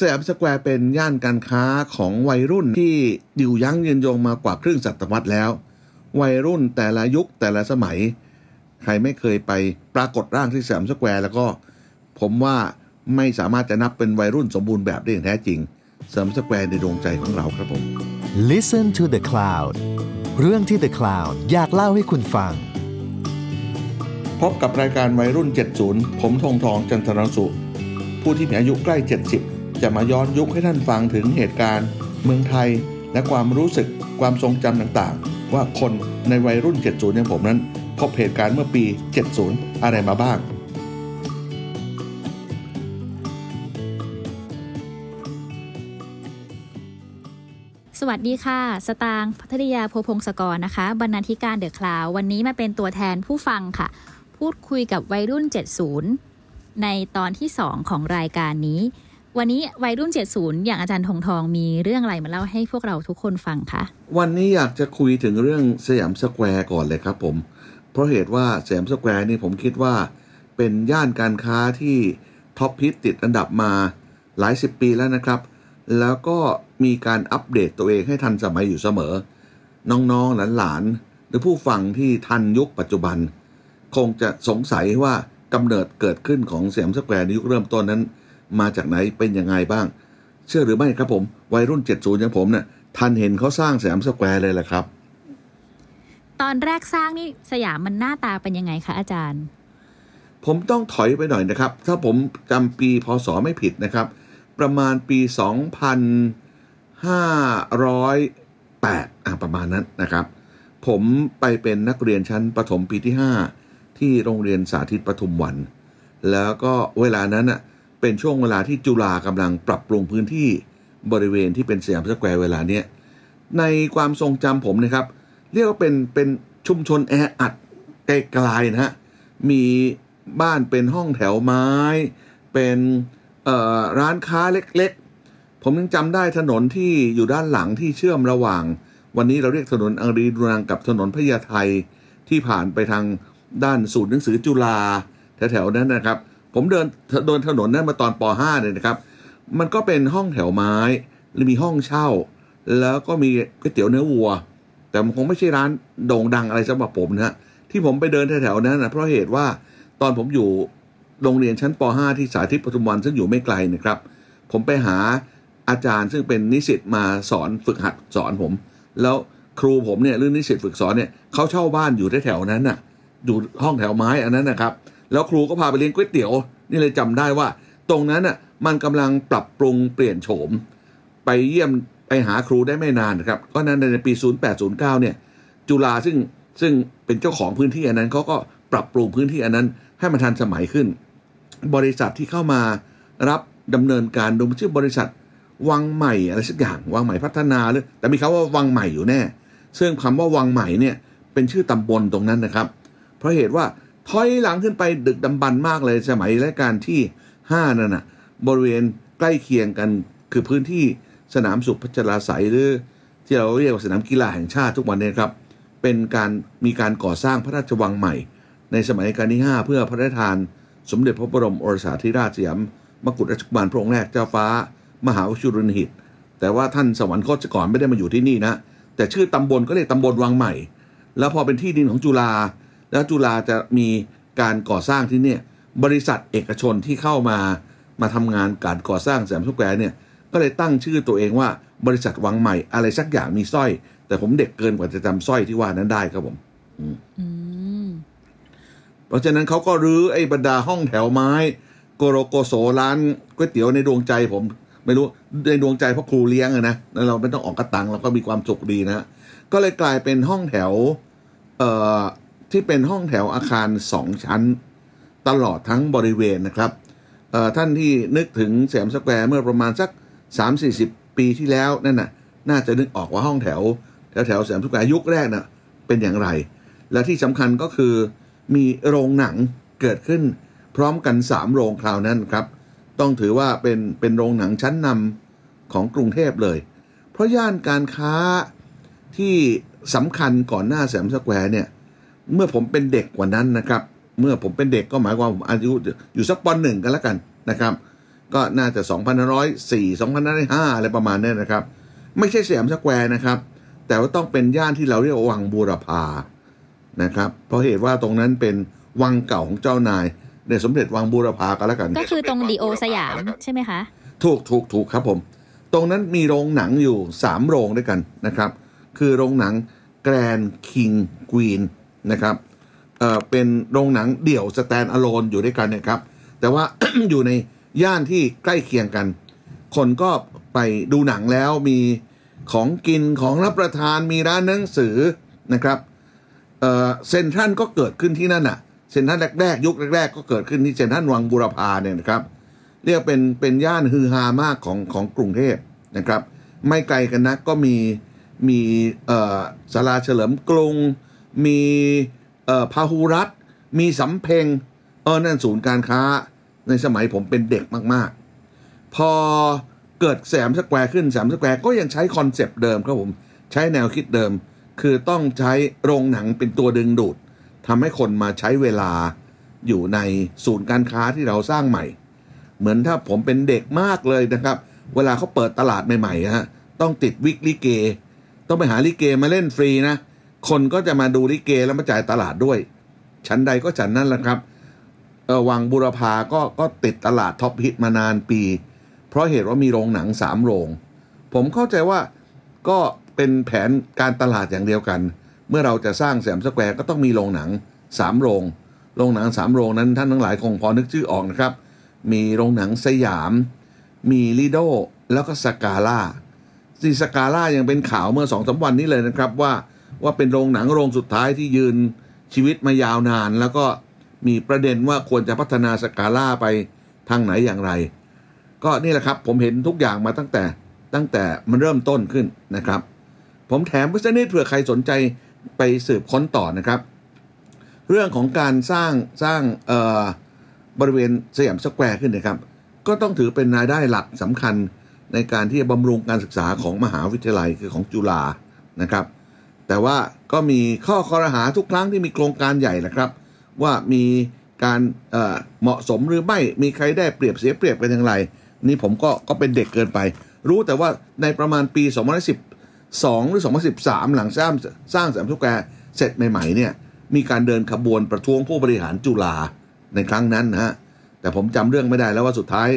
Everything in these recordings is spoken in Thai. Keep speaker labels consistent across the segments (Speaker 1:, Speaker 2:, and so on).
Speaker 1: สยามสแควร์เป็นย่านการค้าของวัยรุ่นที่อยู่ยั้งยืนยงมากว่าครึ่งศตวรรษแล้ว วัยรุ่นแต่ละยุคแต่ละสมัย ใครไม่เคยไปปรากฏร่างที่สยามสแควร์แล้วก็ ผมว่าไม่สามารถจะนับเป็นวัยรุ่นสมบูรณ์แบบได้อย่างแท้จริงสยามสแควร์ในดวงใจของเราครับผม
Speaker 2: Listen to the Cloud เรื่องที่ The Cloud อยากเล่าให้คุณฟัง
Speaker 1: พบกับรายการวัยรุ่น 70 ผมทงทองจันทรสุ ผู้ที่มีอายุใกล้ 70 จะมาย้อนยุคให้ท่านฟังถึงเหตุการณ์ เมืองไทยและความรู้สึกความทรงจำต่างๆ ว่าคนในวัยรุ่น 70 อย่างผมนั้น พบเหตุการณ์เมื่อปี 70 อะไรมาบ้าง
Speaker 3: สวัสดีค่ะ สตางค์พัทยาโพพงศกรนะคะ บรรณาธิการเดอะคลาว วันนี้มาเป็นตัวแทนผู้ฟังค่ะ พูดคุยกับวัยรุ่น 70 ในตอนที่ 2 ของรายการนี้ วันนี้วัยรุ่น 70 อย่างอาจารย์ธงทองมีเรื่องอะไรมาเล่าให้พวกเราทุกคนฟังคะ
Speaker 1: วันนี้อยากจะคุยถึงเรื่องสยามสแควร์ก่อนเลยครับผม เพราะเหตุว่าสยามสแควร์นี่ผมคิดว่า เป็นย่านการค้าที่ท็อปฮิตติดอันดับมาหลายสิบปีแล้วนะครับ แล้วก็มีการอัปเดตตัวเองให้ทันสมัยอยู่เสมอ น้องๆหลานๆหรือผู้ฟังที่ทันยุคปัจจุบัน คงจะสงสัยว่ากำเนิดเกิดขึ้นของสยามสแควร์ในยุคเริ่มต้นนั้น มาจากไหนเป็นยังไงบ้าง เชื่อหรือไม่ครับผม วัยรุ่น 70อย่างผมเนี่ยทันเห็นเขาสร้างสยามสแควร์เลยแหละครับ
Speaker 3: ตอนแรกสร้างนี่สยามมันหน้าตาเป็นยังไงคะอาจารย์
Speaker 1: ผมต้องถอยไปหน่อยนะครับ ถ้าผมจำปีพศไม่ผิดนะครับ ประมาณปี 2508อะประมาณนั้นนะครับผมไปเป็นนักเรียนชั้นประถมปีที่ 5 ที่โรงเรียนสาธิตปทุมวัน แล้วก็เวลานั้นอะ เป็นช่วงเวลาที่จุฬากำลังปรับปรุงพื้นที่บริเวณที่เป็นสยามสแควร์เวลาเนี้ยในความทรงจำผมนะครับ เรียกว่าเป็นเป็นชุมชนแออัดไกลๆนะฮะมีบ้านเป็นห้องแถวไม้ เป็นร้านค้าเล็กๆ ผมยังจำได้ถนนที่อยู่ด้านหลังที่เชื่อมระหว่าง วันนี้เราเรียกถนนอังรีดูนังกับถนนพญาไทที่ผ่านไปทางด้านศูนย์หนังสือจุฬาแถวๆนั้นนะครับ ผมเดินเดินถนนนั้นมาตอนป .5 เลยนะครับ มันก็เป็นห้องแถวไม้หรือมีห้องเช่า แล้วก็มีก๋วยเตี๋ยวเนื้อวัว แต่มันคงไม่ใช่ร้านโด่งดังอะไรสำหรับผมนะฮะที่ผมไปเดินแถวๆนั้นนะเพราะเหตุว่าตอนผมอยู่โรงเรียนชั้นป .5 ที่สาธิตปทุมวันซึ่งอยู่ไม่ไกลนะครับ ผมไปหาอาจารย์ซึ่งเป็นนิสิตมาสอนฝึกหัดสอนผม แล้วครูผมเนี่ยหรือนิสิตฝึกสอนเนี่ยเขาเช่าบ้านอยู่แถวๆนั้นน่ะอยู่ห้องแถวไม้อันนั้นนะครับ แล้วครูก็พาไปเลี้ยงก๋วยเตี๋ยว นี่เลยจำได้ว่า ตรงนั้นน่ะมันกำลังปรับปรุงเปลี่ยนโฉม ไปเยี่ยมไปหาครูได้ไม่นานนะครับก็นั้นในปี 0809 เนี่ย จุฬาซึ่งซึ่งเป็นเจ้าของพื้นที่อันนั้นเขาก็ปรับปรุงพื้นที่อันนั้น ให้มันทันสมัยขึ้น บริษัทที่เข้ามารับดำเนินการโดยชื่อบริษัทวังใหม่อะไรสักอย่างวังใหม่พัฒนาหรือแต่มีคำว่าวังใหม่อยู่แน่ ซึ่งคำว่าวังใหม่เนี่ยเป็นชื่อตำบลตรงนั้นนะครับ เพราะเหตุว่า ถอยหลังขึ้นไปดึกดำบรรพ์มากเลยสมัยรัชกาลที่5นั่นน่ะบริเวณใกล้เคียงกันคือพื้นที่สนามสุขพัชราไสยหรือที่เราเรียกว่าสนามกีฬาแห่งชาติทุกวันนี้ครับ เป็นการมีการก่อสร้างพระราชวังใหม่ ในสมัยรัชกาลที่ 5 เพื่อพระราชทาน สมเด็จพระบรมโอรสาธิราชสยามมกุฎราชกุมารพระองค์แรกเจ้าฟ้า มหาวชิรุณหิศ แต่ว่าท่านสวรรคตก่อนไม่ได้มาอยู่ที่นี่นะแต่ชื่อตำบลก็เรียกตำบลวังใหม่ แล้วพอเป็นที่ดินของจุฬา แล้วจุฬาจะมีการก่อสร้างที่เนี่ยบริษัทเอกชนที่เข้ามามาทำงานการก่อสร้างสยามสแควร์เนี่ยก็เลยตั้งชื่อตัวเองว่าบริษัทวังใหม่อะไรสักอย่างมีสร้อย แต่ผมเด็กเกินกว่าจะจำสร้อยที่ว่านั้นได้ครับผม
Speaker 3: อืม
Speaker 1: เพราะฉะนั้นเขาก็รื้อไอ้บรรดาห้องแถวไม้ โกโรโกโสร้านก๋วยเตี๋ยวในดวงใจผม ไม่รู้ในดวงใจเพราะครูเลี้ยงอะนะแล้วเราไม่ต้องออกกระตังเราก็มีความสุขดีนะก็เลยกลายเป็นห้องแถว เอ่อ ที่เป็นห้องแถวอาคารสองชั้น ตลอดทั้งบริเวณนะครับท่านที่นึกถึงสยามสแควร์เมื่อประมาณสัก 3-40 ปีที่แล้วนั่นน่ะน่าจะนึกออกว่าห้องแถว แถวแถวสยามสแควร์ยุคแรกน่ะเป็นอย่างไร และที่สำคัญก็คือมีโรงหนังเกิดขึ้นพร้อมกัน 3 โรงคราวนั้นครับต้องถือว่าเป็นเป็นโรงหนังชั้นนำของกรุงเทพเลย เพราะย่านการค้าที่สำคัญก่อนหน้าสยามสแควร์เนี่ย เมื่อผมเป็นเด็กกว่านั้นนะครับ เมื่อผมเป็นเด็กก็หมายความว่าผมอายุอยู่สักป.หนึ่งกันแล้วกันนะครับ ก็น่าจะ 2,504 2,505 อะไรประมาณเนี้นะครับ ไม่ใช่สยามสแควร์นะครับ แต่ว่าต้องเป็นย่านที่เราเรียกว่าวังบูรพานะครับ เพราะเหตุว่าตรงนั้นเป็นวังเก่าของเจ้านายเดชสมเด็จวังบูรพาก็แล้วกัน
Speaker 3: ก็คือตรงดิโอลด์สยามใช่ไหมคะ
Speaker 1: ถูกถูกถูกครับผม ตรงนั้นมีโรงหนังอยู่สามโรงด้วยกันนะครับ คือโรงหนังแกรนคิงควีน นะครับเอ่อเป็นโรงหนังเดี่ยวสแตนอะโลนอยู่ด้วยกันนะครับ แต่ว่า อยู่ในย่านที่ใกล้เคียงกัน คนก็ไปดูหนังแล้วมีของกินของรับประทานมีร้านหนังสือนะครับเอ่อเซนทรันก็เกิดขึ้นที่นั่นอะเซนทรันแรกๆ ยุคแรกๆ ก็เกิดขึ้นที่เซนทรันวังบุรพาเนี่ยนะครับ เรียกเป็นเป็นย่านฮือฮามากของของกรุงเทพนะครับ ไม่ไกลกันนักก็มีมีศาลาเฉลิมกรุง มีเอ่อพาหุรัดมีสำเพ็งเออนั่นศูนย์การค้า ในสมัยผมเป็นเด็กมากๆ พอเกิดสยามสแควร์ขึ้นสยามสแควร์ก็ยังใช้คอนเซปต์เดิมครับผม ใช้แนวคิดเดิม คือต้องใช้โรงหนังเป็นตัวดึงดูดทำให้คนมาใช้เวลาอยู่ในศูนย์การค้าที่เราสร้างใหม่ เหมือนถ้าผมเป็นเด็กมากเลยนะครับ เวลาเขาเปิดตลาดใหม่ๆฮะต้องติดวิกลิเก ต้องไปหาลิเกมาเล่นฟรีนะ คนก็จะมาดูลิเกแล้วมาจ่ายตลาดด้วย ฉันใดก็ฉันนั่นแหละครับวังบูรพาก็ก็ติดตลาดท็อปฮิตมานานปี เพราะเหตุว่ามีโรงหนังสามโรง ผมเข้าใจว่าก็เป็นแผนการตลาดอย่างเดียวกัน เมื่อเราจะสร้างสยามสแควร์ก็ต้องมีโรงหนังสามโรง โรงหนังสามโรงนั้นท่านทั้งหลายคงพอนึกชื่อออกนะครับ มีโรงหนังสยาม มีลิโดแล้วก็สกาล่าซีสกาล่ายังเป็นข่าวเมื่อสองสาวันนี้เลยนะครับว่า ว่าเป็นโรงหนังโรงสุดท้ายที่ยืนชีวิตมายาวนาน แล้วก็มีประเด็นว่าควรจะพัฒนาสกาล่าไปทางไหนอย่างไร ก็นี่แหละครับ ผมเห็นทุกอย่างมาตั้งแต่ตั้งแต่มันเริ่มต้นขึ้นนะครับ ผมแถมไว้สักนิดเผื่อใครสนใจไปสืบค้นต่อนะครับ เรื่องของการสร้างสร้างเอ่อบริเวณสยามสแควร์ขึ้นนะครับ ก็ต้องถือเป็นรายได้หลักสำคัญในการที่จะบำรุงการศึกษาของมหาวิทยาลัยคือของจุฬานะครับ แต่ว่าก็มีข้อครหาทุกครั้งที่มีโครงการใหญ่นะครับ ว่ามีการเหมาะสมหรือไม่มีใครได้เปรียบเสียเปรียบกันอย่างไร นี่ผมก็ก็เป็นเด็กเกินไป รู้แต่ว่าในประมาณปี 2012 หรือ 2013 หลังสร้างสร้างสามสแควร์เสร็จใหม่ๆเนี่ยมีการเดินขบวนประท้วงผู้บริหารจุฬาในครั้งนั้นนะฮะแต่ผมจำเรื่องไม่ได้แล้วว่าสุดท้าย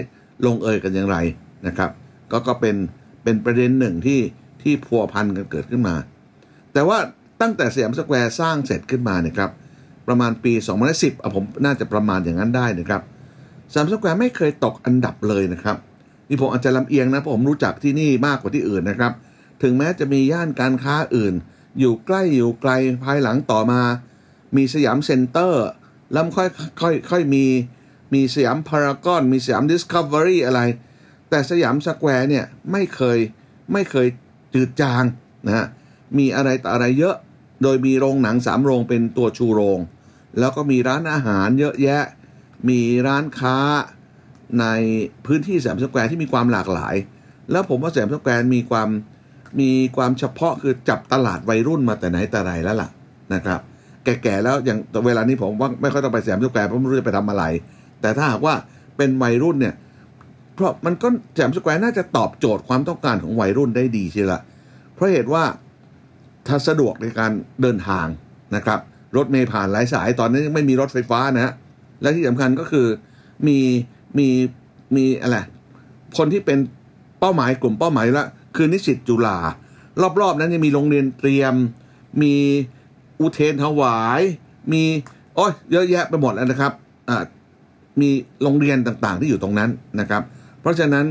Speaker 1: ลงเอยกันอย่างไรนะครับ ก็ก็เป็นเป็นประเด็นหนึ่งที่ที่พัวพันกันเกิดขึ้นมา แต่ว่าตั้งแต่สยามสแควร์สร้างเสร็จขึ้นมาเนี่ยครับประมาณปี2010อะผมน่าจะประมาณอย่างนั้นได้นะครับสยามสแควร์ไม่เคยตกอันดับเลยนะครับนี่ผมอาจจะลำเอียงนะเพราะผมรู้จักที่นี่มากกว่าที่อื่นนะครับ ถึงแม้จะมีย่านการค้าอื่น อยู่ใกล้อยู่ไกลภายหลังต่อมา มีสยามเซ็นเตอร์แล้วค่อยค่อยค่อยมีมีสยามพารากอนมีสยามดิสคัฟเวอรี่อะไร แต่สยามสแควร์เนี่ยไม่เคยไม่เคยจืดจางนะฮะ มีอะไรต่ออะไรเยอะ โดยมีโรงหนังสามโรงเป็นตัวชูโรง แล้วก็มีร้านอาหารเยอะแยะ มีร้านค้าในพื้นที่สยามสแควร์ที่มีความหลากหลาย แล้วผมว่าสยามสแควร์มีความมีความเฉพาะคือจับตลาดวัยรุ่นมาแต่ไหนแต่ไรแล้วล่ะนะครับ แก่ๆแล้วอย่างเวลานี้ผมว่าไม่ค่อยต้องไปสยามสแควร์เพราะไม่รู้จะไปทำอะไร แต่ถ้าหากว่าเป็นวัยรุ่นเนี่ยเพราะมันก็สยามสแควร์น่าจะตอบโจทย์ความต้องการของวัยรุ่นได้ดีใช่ละเพราะเหตุว่า ถ้าสะดวกในการเดินทางนะครับ รถเมล์ผ่านหลายสายตอนนี้ยังไม่มีรถไฟฟ้านะฮะและที่สำคัญก็คือมีมีมีอะไรคนที่เป็นเป้าหมายกลุ่มเป้าหมายละคือนิสิตจุฬารอบๆ นั้นยังมีโรงเรียนเตรียม มีอุเทนถวาย มีโอ้ยเยอะแยะไปหมดแล้วนะครับมีโรงเรียนต่างๆ ที่อยู่ตรงนั้นนะครับ เพราะฉะนั้น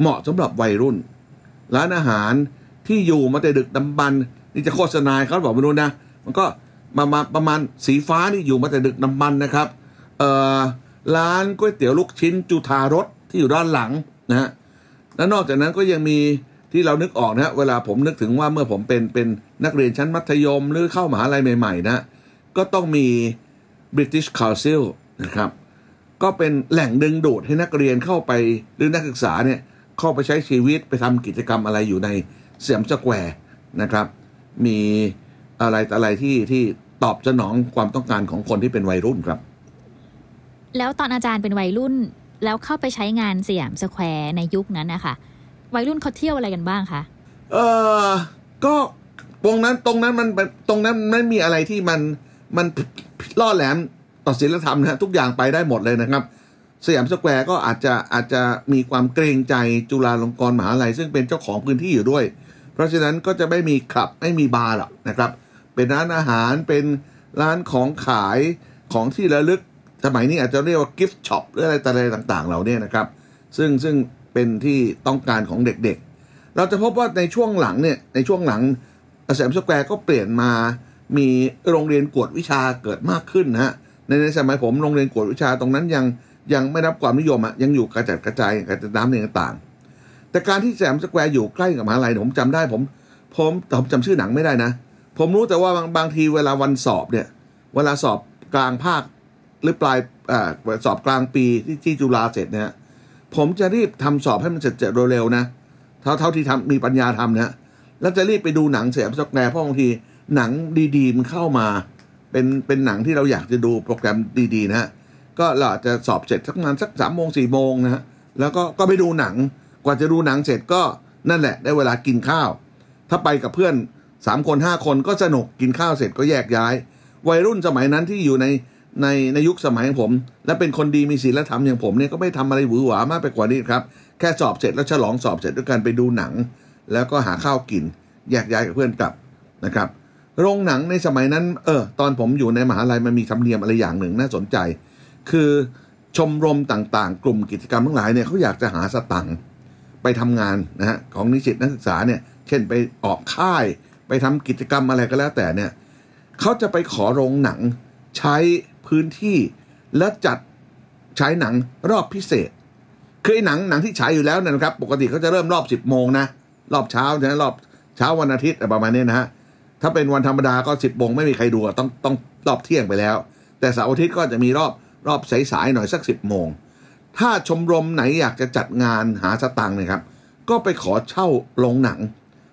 Speaker 1: เหมาะสำหรับวัยรุ่น ร้านอาหารที่อยู่มาแต่ดึกดำบรรพ์ นี่จะโฆษณาเขาบอกไม่รู้นะ มันก็มามาประมาณสีฟ้านี่อยู่มาแต่ดึกดำบรรพ์นะครับเอ่อร้านก๋วยเตี๋ยวลูกชิ้นจุธารสที่อยู่ด้านหลังนะฮะและนอกจากนั้นก็ยังมีที่เรานึกออกนะฮะเวลาผมนึกถึงว่าเมื่อผมเป็นเป็นนักเรียนชั้นมัธยมหรือเข้ามหาลัยใหม่ๆนะก็ต้องมี British Council นะครับก็เป็นแหล่งดึงดูดให้นักเรียนเข้าไปหรือนักศึกษาเนี่ยเข้าไปใช้ชีวิตไปทำกิจกรรมอะไรอยู่ในสยามสแควร์นะครับ มีอะไรต่ออะไรที่ที่ตอบสนองความต้องการของคนที่เป็นวัยรุ่นครับ
Speaker 3: แล้วตอนอาจารย์เป็นวัยรุ่น แล้วเข้าไปใช้งานสยามสแควร์ในยุคนั้นนะคะวัยรุ่นเขาเที่ยวอะไรกันบ้างคะ
Speaker 1: เออก็ตรงนั้นตรงนั้นมันเป็นตรงนั้นไม่มีอะไรที่มันมันล่อแหลมต่อศีลธรรมนะฮะทุกอย่างไปได้หมดเลยนะครับ สยามสแควร์ก็อาจจะอาจจะมีความเกรงใจจุฬาลงกรณ์มหาลัยซึ่งเป็นเจ้าของพื้นที่อยู่ด้วย เพราะฉะนั้นก็จะไม่มีคลับไม่มีบาร์หรอกนะครับ เป็นร้านอาหารเป็นร้านของขายของที่ระลึก สมัยนี้อาจจะเรียกว่า gift shop หรืออะไรต่างๆ เหล่านี้นะครับ ซึ่งซึ่งเป็นที่ต้องการของเด็กๆ เราจะพบว่าในช่วงหลังเนี่ยในช่วงหลังสยามสแควร์ก็เปลี่ยนมามีโรงเรียนกวดวิชาเกิดมากขึ้นนะฮะในในสมัยผมโรงเรียนกวดวิชาตรงนั้นยังยังไม่รับความนิยมอะยังอยู่กระจัดกระจายกระจัดน้ำในต่างๆ แต่การที่สยามสแควร์อยู่ใกล้กับมหาลัยเนี่ยผมจำได้ผม ผมแต่ผมจำชื่อหนังไม่ได้นะ ผมรู้แต่ว่าบางบางทีเวลาวันสอบเนี่ย เวลาสอบกลางภาคหรือปลายอสอบกลางปีที่ที่จุฬาเสร็จเนี่ยผมจะรีบทำสอบให้มันเสร็จๆเร็วๆนะเท่าเท่าที่ทำมีปัญญาทำนะแล้วจะรีบไปดูหนังสยามสแควร์เพราะบางทีหนังดีๆมันเข้ามา เป็นเป็นหนังที่เราอยากจะดูโปรแกรมดีๆนะฮะก็เราจจะสอบเสร็จสักประมาณสักสามโมงสี่โมงนะฮะแล้วก็ก็ไปดูหนัง กว่าจะดูหนังเสร็จก็นั่นแหละ ได้เวลากินข้าว ถ้าไปกับเพื่อนสามคนห้าคนก็สนุกกินข้าวเสร็จก็แยกย้าย วัยรุ่นสมัยนั้นที่อยู่ในในในยุคสมัยของผม และเป็นคนดีมีศีลธรรมอย่างผมเนี่ยก็ไม่ทำอะไรหวือหวามากไปกว่านี้ครับแค่สอบเสร็จแล้วฉลองสอบเสร็จด้วยการไปดูหนัง แล้วก็หาข้าวกิน แยกย้ายกับเพื่อนกลับนะครับ โรงหนังในสมัยนั้น เออ ตอนผมอยู่ในมหาลัยมันมีธรรมเนียมอะไรอย่างหนึ่งน่าสนใจ คือชมรมต่างๆ กลุ่มกิจกรรมทั้งหลายเนี่ยเขาอยากจะหาสตังค์ ไปทำงานนะฮะของนิสิตนักศึกษาเนี่ย เช่นไปออกค่าย ไปทำกิจกรรมอะไรก็แล้วแต่เนี่ยเขาจะไปขอโรงหนังใช้พื้นที่และจัดใช้หนังรอบพิเศษ คือหนังหนังที่ฉายอยู่แล้วนะครับ ปกติเขาจะเริ่มรอบ 10โมงนะรอบเช้าใช่ไหมรอบเช้าวันอาทิตย์ประมาณนี้นะฮะถ้าเป็นวันธรรมดาก็10โมงไม่มีใครดูต้องต้องรอบเที่ยงไปแล้ว แต่เสาร์อาทิตย์ก็จะมีรอบรอบสายๆหน่อยสัก10โมง ถ้าชมรมไหนอยากจะจัดงานหาสตังค์เนะครับ ก็ไปขอเช่าโรงหนัง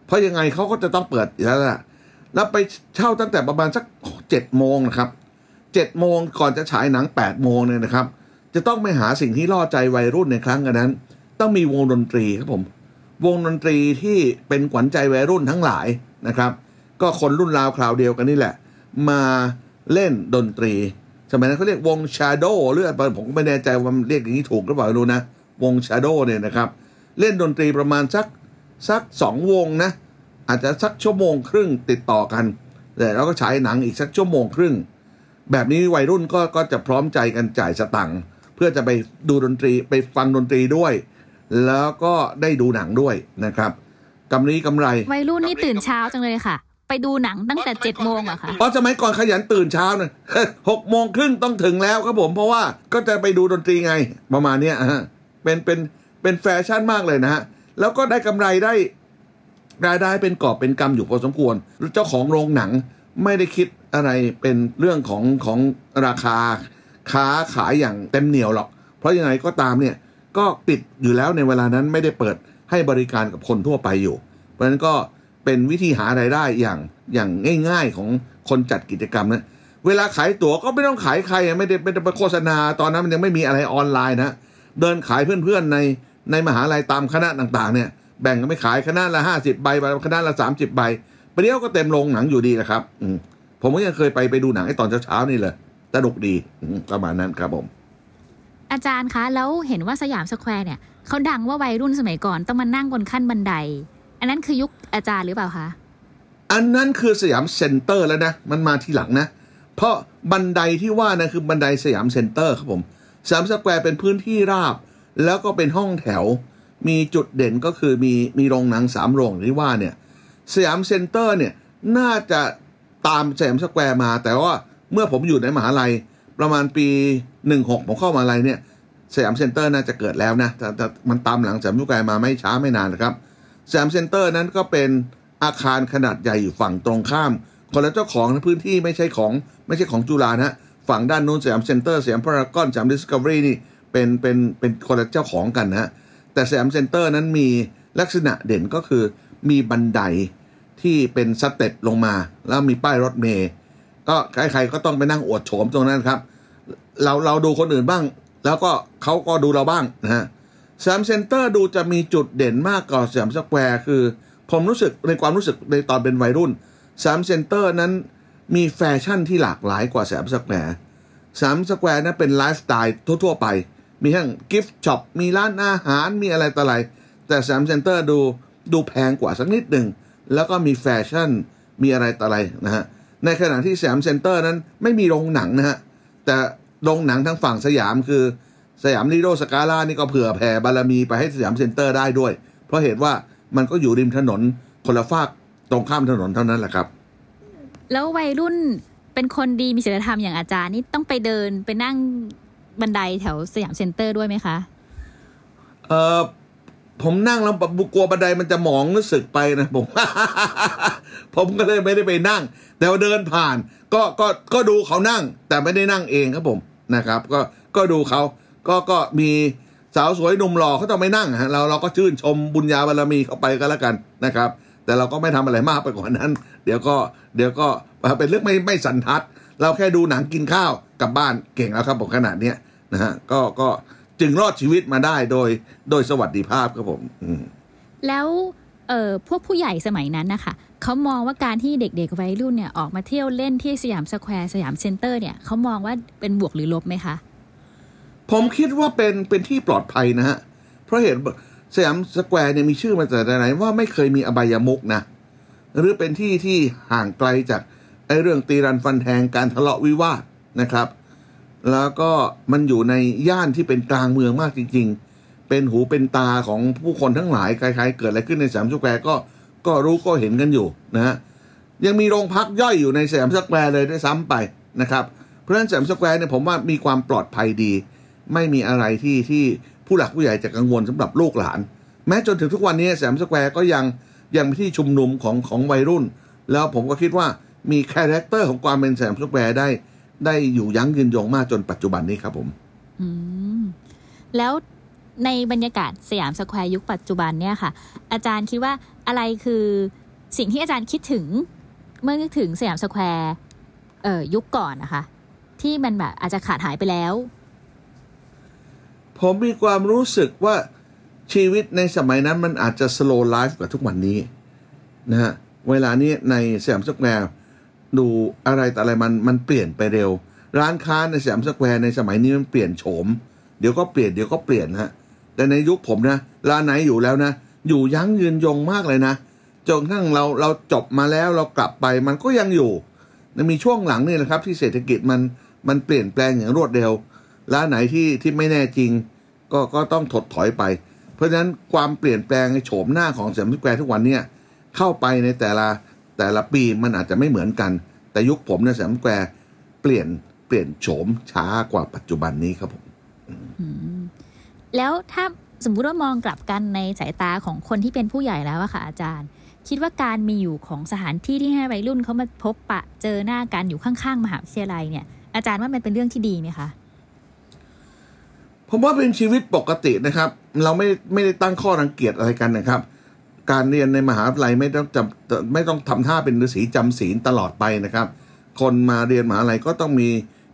Speaker 1: เพราะยังไงเขาก็จะต้องเปิดอยู่แล้วล่ะแล้วไปเช่าตั้งแต่ประมาณสักเจ็ดโมงนะครับเจ็ดโมงก่อนจะฉายหนังแปดโมงเนี่ยนะครับ จะต้องไปหาสิ่งที่ล่อใจวัยรุ่นในครั้งนนั้น ต้องมีวงดนตรีครับผม วงดนตรีที่เป็นขวัญใจวัยรุ่นทั้งหลายนะครับ ก็คนรุ่นราวคราวเดียวกันนี่แหละ มาเล่นดนตรี สมัยนั้นเขาเรียกวง Shadow หรืออะไรผมก็ไม่แน่ใจว่าเรียกอย่างนี้ถูกหรือเปล่าไม่รู้นะ วง Shadow เนี่ยนะครับ เล่นดนตรีประมาณสักสักสองวงนะ อาจจะสักชั่วโมงครึ่งติดต่อกัน แต่เราก็ฉายหนังอีกสักชั่วโมงครึ่ง แบบนี้วัยรุ่นก็ก็จะพร้อมใจกันจ่ายสตังค์เพื่อจะไปดูดนตรีไปฟังดนตรีด้วย แล้วก็ได้ดูหนังด้วยนะครับกำไรกำไร
Speaker 3: วัยรุ่นนี่ตื่นเช้าจังเลยค่ะ ไปดูหนังตั้งแต่เจ็ดโมงอะค่ะ
Speaker 1: เพราะสมัยก่อนขยันตื่นเช้านะหกโมงครึ่งต้องถึงแล้วครับผม เพราะว่าก็จะไปดูดนตรีไง ประมาณเนี้ยฮะเป็นเป็นเป็นแฟชั่นมากเลยนะฮะ แล้วก็ได้กำไรได้รายได้เป็นกอบเป็นกำอยู่พอสมควร เจ้าของโรงหนังไม่ได้คิดอะไรเป็นเรื่องของของราคาค้าขายอย่างเต็มเหนียวหรอก เพราะยังไงก็ตามเนี่ยก็ปิดอยู่แล้วในเวลานั้นไม่ได้เปิดให้บริการกับคนทั่วไปอยู่ เพราะฉะนั้นก็ เป็นวิธีหารายได้อย่างอย่างง่าย ๆของคนจัดกิจกรรมนะเวลาขายตั๋วก็ไม่ต้องขายใครไม่ได้ไม่ได้ไปโฆษณา ตอนนั้นมันยังไม่มีอะไรออนไลน์นะเดินขายเพื่อนๆในในมหาลัยตามคณะต่างๆ เนี่ย แบ่งกันไปขายคณะละห้าสิบใบคณะละสามสิบใบประเดี๋ยวก็เต็มโรงหนังอยู่ดีนะครับ อืมผมก็ยังเคยไปไปดูหนังไอ้ตอนเช้าๆนี่เลยสนุกดีประมาณนั้นครับผม
Speaker 3: อาจารย์คะ แล้วเห็นว่าสยามสแควร์เนี่ยเขาดังว่าวัยรุ่นสมัยก่อนต้องมานั่งบนขั้นบันได อันนั้นคือยุคอาจารย์หรือเปล่าคะ
Speaker 1: อันนั้นคือสยามเซ็นเตอร์แล้วนะ มันมาทีหลังนะ เพราะบันไดที่ว่านะคือบันไดสยามเซ็นเตอร์ครับผมสยามสแควร์เป็นพื้นที่ราบ แล้วก็เป็นห้องแถว มีจุดเด่นก็คือมีมีโรงหนังสามโรงที่ว่าเนี่ยสยามเซ็นเตอร์เนี่ยน่าจะตามสยามสแควร์มา แต่ว่าเมื่อผมอยู่ในมหาลัย ประมาณปี 16 ผมเข้ามหาลัยเนี่ยสยามเซ็นเตอร์น่าจะเกิดแล้วนะแต่แต่มันตามหลังสยามสแควร์มาไม่ช้าไม่นานนะครับ สยามเซ็นเตอร์นั้นก็เป็นอาคารขนาดใหญ่อยู่ฝั่งตรงข้ามคนละเจ้าของพื้นที่ไม่ใช่ของไม่ใช่ของจุฬานะฝั่งด้านนู้นสยามเซ็นเตอร์สยามพารากอนสยามดิสคัฟเวอรี่นี่เป็นเป็นเป็นคนละเจ้าของกันนะฮะแต่สยามเซ็นเตอร์นั้นมีลักษณะเด่นก็คือมีบันไดที่เป็น step ลงมา แล้วมีป้ายรถเมย์ก็ใครๆก็ต้องไปนั่งอวดโฉมตรงนั้นครับ เราเราดูคนอื่นบ้าง แล้วก็เขาก็ดูเราบ้างนะฮะ สยามเซ็นเตอร์ดูจะมีจุดเด่นมากกว่าสยามสแควร์คือ ผมรู้สึกในความรู้สึกในตอนเป็นวัยรุ่นสยามเซ็นเตอร์นั้นมีแฟชั่นที่หลากหลายกว่าสยามสแควร์สยามสแควร์นั้นเป็นไลฟ์สไตล์ทั่ว ๆ ไป มีทั้ง gift shop มีร้านอาหาร มีอะไรต่ออะไร แต่สยามเซ็นเตอร์ดูดูแพงกว่าสักนิดหนึ่ง แล้วก็มีแฟชั่น มีอะไรต่ออะไรนะฮะ ในขณะที่สยามเซ็นเตอร์นั้นไม่มีโรงหนังนะฮะ แต่โรงหนังทางฝั่งสยามคือ สยามลีโดสกาล่านี่ก็เผื่อแผ่บารมีไปให้สยามเซ็นเตอร์ได้ด้วย เพราะเหตุว่ามันก็อยู่ริมถนนคนละฟากตรงข้ามถนนเท่านั้นแหละครับ
Speaker 3: แล้ววัยรุ่นเป็นคนดีมีศีลธรรมอย่างอาจารย์นี่ต้องไปเดินไปนั่งบันไดแถวสยามเซ็นเตอร์ด้วยไหมคะ
Speaker 1: เออผมนั่งแล้วกลัวบันไดมันจะหมองรู้สึกไปนะผม ผมก็เลยไม่ได้ไปนั่ง แต่ว่าเดินผ่าน ก็ก็ก็ดูเขานั่ง แต่ไม่ได้นั่งเองครับผมนะครับ ก็ก็ดูเขา ก็ก็มีสาวสวยหนุ่มหล่อเขาต้องไม่นั่งฮะเราเราก็ชื่นชมบุญญาบารมีเขาไปก็แล้วกันนะครับ แต่เราก็ไม่ทำอะไรมากไปกว่านั้น เดี๋ยวก็เดี๋ยวก็เป็นเรื่องไม่ไม่สันทัด เราแค่ดูหนังกินข้าวกลับบ้านเก่งแล้วครับผมขนาดเนี้ยนะฮะก็ก็จึงรอดชีวิตมาได้โดยโดยสวัสดิภาพครับผมอืม
Speaker 3: แล้วเอ่อพวกผู้ใหญ่สมัยนั้นนะคะเขามองว่าการที่เด็กๆวัยรุ่นเนี่ยออกมาเที่ยวเล่นที่สยามสแควร์สยามเซ็นเตอร์เนี่ยเขามองว่าเป็นบวกหรือลบไหมคะ
Speaker 1: ผมคิดว่าเป็นเป็นที่ปลอดภัยนะฮะ เพราะเหตุสยามสแควร์เนี่ยมีชื่อมาแต่ไหนว่าไม่เคยมีอบายมุกนะ หรือเป็นที่ที่ห่างไกลจากไอ้เรื่องตีรันฟันแทงการทะเลาะวิวาทนะครับ แล้วก็มันอยู่ในย่านที่เป็นกลางเมืองมากจริง ๆ เป็นหูเป็นตาของผู้คนทั้งหลายใครๆเกิดอะไรขึ้นในสยามสแควร์ก็ก็รู้ก็เห็นกันอยู่นะฮะยังมีโรงพักย่อยอยู่ในสยามสแควร์เลยด้วยซ้ำไปนะครับ เพราะฉะนั้นสยามสแควร์เนี่ยผมว่ามีความปลอดภัยดี ไม่มีอะไรที่ที่ผู้หลักผู้ใหญ่จะกังวลสำหรับลูกหลาน แม้จนถึงทุกวันนี้สยามสแควร์ก็ยังยังเป็นที่ชุมนุมของของวัยรุ่น แล้วผมก็คิดว่ามี character ของความเป็นสยามสแควร์ได้ ได้อยู่ยั้งยืนยงมากจนปัจจุบันนี้ครับผม
Speaker 3: อืม แล้วในบรรยากาศสยามสแควร์ยุคปัจจุบันเนี่ยค่ะ อาจารย์คิดว่าอะไรคือสิ่งที่อาจารย์คิดถึง เมื่อนึกถึงสยามสแควร์เอ่อยุคก่อนนะคะ ที่มันแบบอาจจะขาดหายไปแล้ว
Speaker 1: ผมมีความรู้สึกว่าชีวิตในสมัยนั้นมันอาจจะ slow life กว่าทุกวันนี้นะฮะเวลานี้ในสยามสแควร์ดูอะไรต่ออะไรมันมันเปลี่ยนไปเร็ว ร้านค้าในสยามสแควร์ในสมัยนี้มันเปลี่ยนโฉม เดี๋ยวก็เปลี่ยนเดี๋ยวก็เปลี่ยนฮะแต่ในยุคผมนะร้านไหนอยู่แล้วนะ อยู่ยั้งยืนยงมากเลยนะจนกระทั่งเราเราจบมาแล้วเรากลับไปมันก็ยังอยู่มีช่วงหลังนี่นะครับ ที่เศรษฐกิจมันมันเปลี่ยนแปลงอย่างรวดเร็ว ร้านไหนที่ที่ไม่แน่จริง ก็ก็ต้องถดถอยไป เพราะฉะนั้นความเปลี่ยนแปลงในโฉมหน้าของสยามสแควร์ทุกวันเนี่ยเข้าไปในแต่ละแต่ละปีมันอาจจะไม่เหมือนกัน แต่ยุคผมในยสยามสแควร์เปลี่ยนเปลี่ยนโฉมช้ากว่าปัจจุบันนี้ครับผม
Speaker 3: อืมแล้วถ้าสมมุติว่ามองกลับกันในสายตาของคนที่เป็นผู้ใหญ่แล้วอะค่ะอาจารย์ คิดว่าการมีอยู่ของสถานที่ที่ให้วัยรุ่นเขามาพบปะเจอหน้ากันอยู่ข้างๆมหาวิทยาลัยเนี่ย อาจารย์ว่ามันเป็นเรื่องที่ดีไหมคะ
Speaker 1: ผมว่าเป็นชีวิตปกตินะครับ เราไม่ไม่ได้ตั้งข้อรังเกียจอะไรกันนะครับ การเรียนในมหาวิทยาลัยไม่ต้องจำไม่ต้องทำท่าเป็นฤาษีจำศีลตลอดไปนะครับ คนมาเรียนมหาวิทยาลัยก็ต้องมี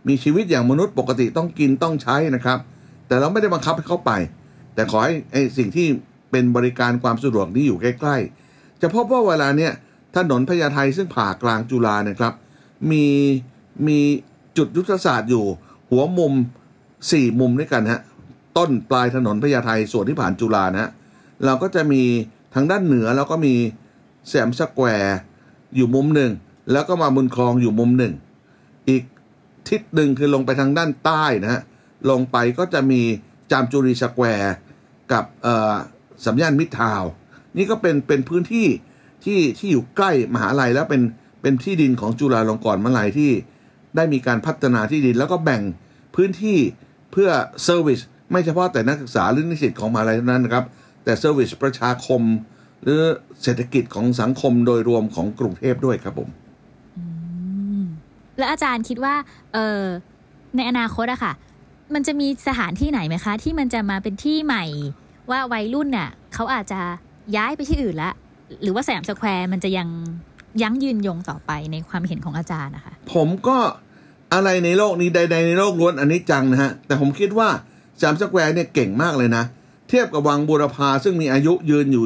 Speaker 1: มีชีวิตอย่างมนุษย์ปกติต้องกินต้องใช้นะครับ แต่เราไม่ได้บังคับให้เขาไป แต่ขอให้ไอ้สิ่งที่เป็นบริการความสะดวกที่อยู่ใกล้ ๆ จะพบว่าเวลาเนี้ยถนนพญาไทซึ่งผ่ากลางจุฬาเนะครับ มีมีจุดยุทธศาสตร์อยู่หัวมุม สี่มุมด้วยกันฮะต้นปลายถนนพญาไทส่วนที่ผ่านจุฬานะฮะเราก็จะมีทางด้านเหนือแล้วก็มีสยามสแควร์อยู่มุมหนึ่ง แล้วก็มาบุญครองอยู่มุมหนึ่ง อีกทิศหนึ่งคือลงไปทางด้านใต้นะฮะลงไปก็จะมีจามจุรีสแควร์กับเอ่อสามย่านมิตรทาวน์นี่ก็เป็นเป็นพื้นที่ที่ที่อยู่ใกล้มหาลัยแล้วเป็นเป็นที่ดินของจุฬาลงกรณ์มหาลัยที่ได้มีการพัฒนาที่ดิน แล้วก็แบ่งพื้นที่ เพื่อ service ไม่เฉพาะแต่นักศึกษาหรือนิสิตของมหาลัยเท่านั้นนะครับ แต่ service ประชาคม หรือเศรษฐกิจของสังคมโดยรวมของกรุงเทพด้วยครับผม
Speaker 3: แล้วอาจารย์คิดว่าเออในอนาคตอะค่ะ มันจะมีสถานที่ไหนไหมคะ ที่มันจะมาเป็นที่ใหม่ ว่าวัยรุ่นน่ะเขาอาจจะย้ายไปที่อื่นละหรือว่าสยามสแควร์มันจะยังยั้งยืนยงต่อไปในความเห็นของอาจารย์นะคะ
Speaker 1: ผมก็ อะไรในโลกนี้ใด ๆ ในโลกล้วนอันนี้จังนะฮะ แต่ผมคิดว่าสยามสแควร์เนี่ยเก่งมากเลยนะ เทียบกับวังบูรพาซึ่งมีอายุยืนอยู่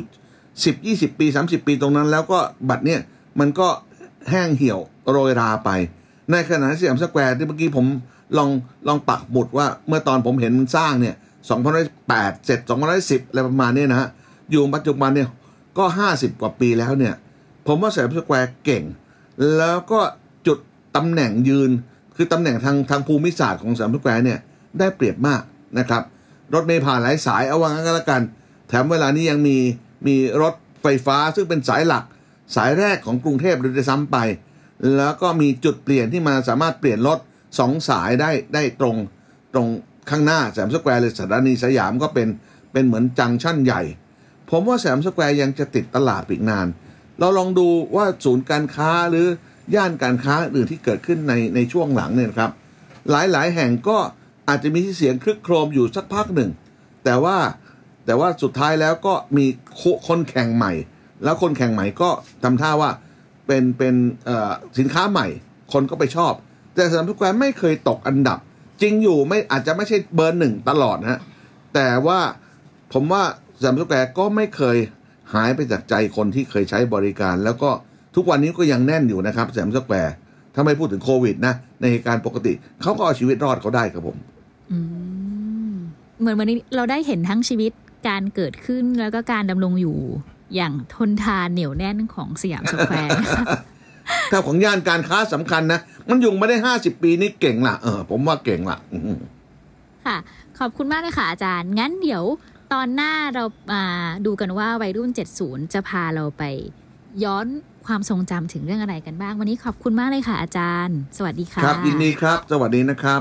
Speaker 1: 10 20 ปี 30 ปีตรงนั้น แล้วก็บัดเนี้ยมันก็แห้งเหี่ยวโรยราไป ในขณะที่สยามสแควร์ที่เมื่อกี้ผมลองลองปักหมุดว่าเมื่อตอนผมเห็นมันสร้างเนี่ย2508เสร็จ2510อะไรประมาณนี้นะฮะ อยู่ปัจจุบันเนี่ยก็ 50 กว่าปีแล้วเนี่ย ผมว่าสยามสแควร์เก่ง แล้วก็จุดตำแหน่งยืน คือตำแหน่งทางทางภูมิศาสตร์ของสยามสแควร์เนี่ยได้เปรียบมากนะครับ รถเมล์ผ่านหลายสายเอาอย่างงั้นแล้วกัน แถมเวลานี้ยังมีมีรถไฟฟ้าซึ่งเป็นสายหลักสายแรกของกรุงเทพเลยด้วยซ้ำไป แล้วก็มีจุดเปลี่ยนที่มาสามารถเปลี่ยนรถสองสายได้ได้ตรงตรงข้างหน้าสยามสแควร์เลยสถานีสยามก็เป็นเป็นเหมือน junction ใหญ่ ผมว่าสยามสแควร์ยังจะติดตลาดอีกนาน เราลองดูว่าศูนย์การค้าหรือ ย่านการค้าอื่นที่เกิดขึ้นในในช่วงหลังเนี่ยนะครับหลายๆ แห่งก็อาจจะมีที่เสียงครึกโครมอยู่สักพักหนึ่ง แต่ว่าแต่ว่าสุดท้ายแล้วก็มีคู่แข่งใหม่ แล้วคู่แข่งใหม่ก็ทำท่าว่าเป็นเป็นสินค้าใหม่ คนก็ไปชอบ แต่สยามสแควร์ไม่เคยตกอันดับ จริงอยู่ไม่อาจจะไม่ใช่เบอร์หนึ่งตลอดนะแต่ว่าผมว่าสยามสแควร์ก็ไม่เคยหายไปจากใจคนที่เคยใช้บริการแล้วก็ ทุกวันนี้ก็ยังแน่นอยู่นะครับสยามสแควร์ถ้าไม่พูดถึงโควิดนะ ในเหตุการณ์ปกติเขาก็เอาชีวิตรอดเขาได้ครับผม
Speaker 3: อืมเหมือนวันนี้เราได้เห็นทั้งชีวิตการเกิดขึ้นแล้วก็การดำรงอยู่อย่างทนทานเหนียวแน่นของสยามสแควร์
Speaker 1: ถ้าของย่านการค้าสำคัญนะ มันอยู่มาได้ห้าสิบปีนี่เก่งละเออผมว่าเก่งละอืม
Speaker 3: ค่ะ ขอบคุณมากเลยค่ะอาจารย์ งั้นเดี๋ยวตอนหน้าเรามาดูกันว่าวัยรุ่น 70 จะพาเราไปย้อน ความทรงจำถึงเรื่องอะไรกันบ้าง วันนี้ขอบคุณมากเลยค่ะอาจารย์ สวัสดีค่ะ
Speaker 1: ครับยินดีครับ สวัสดีนะครับ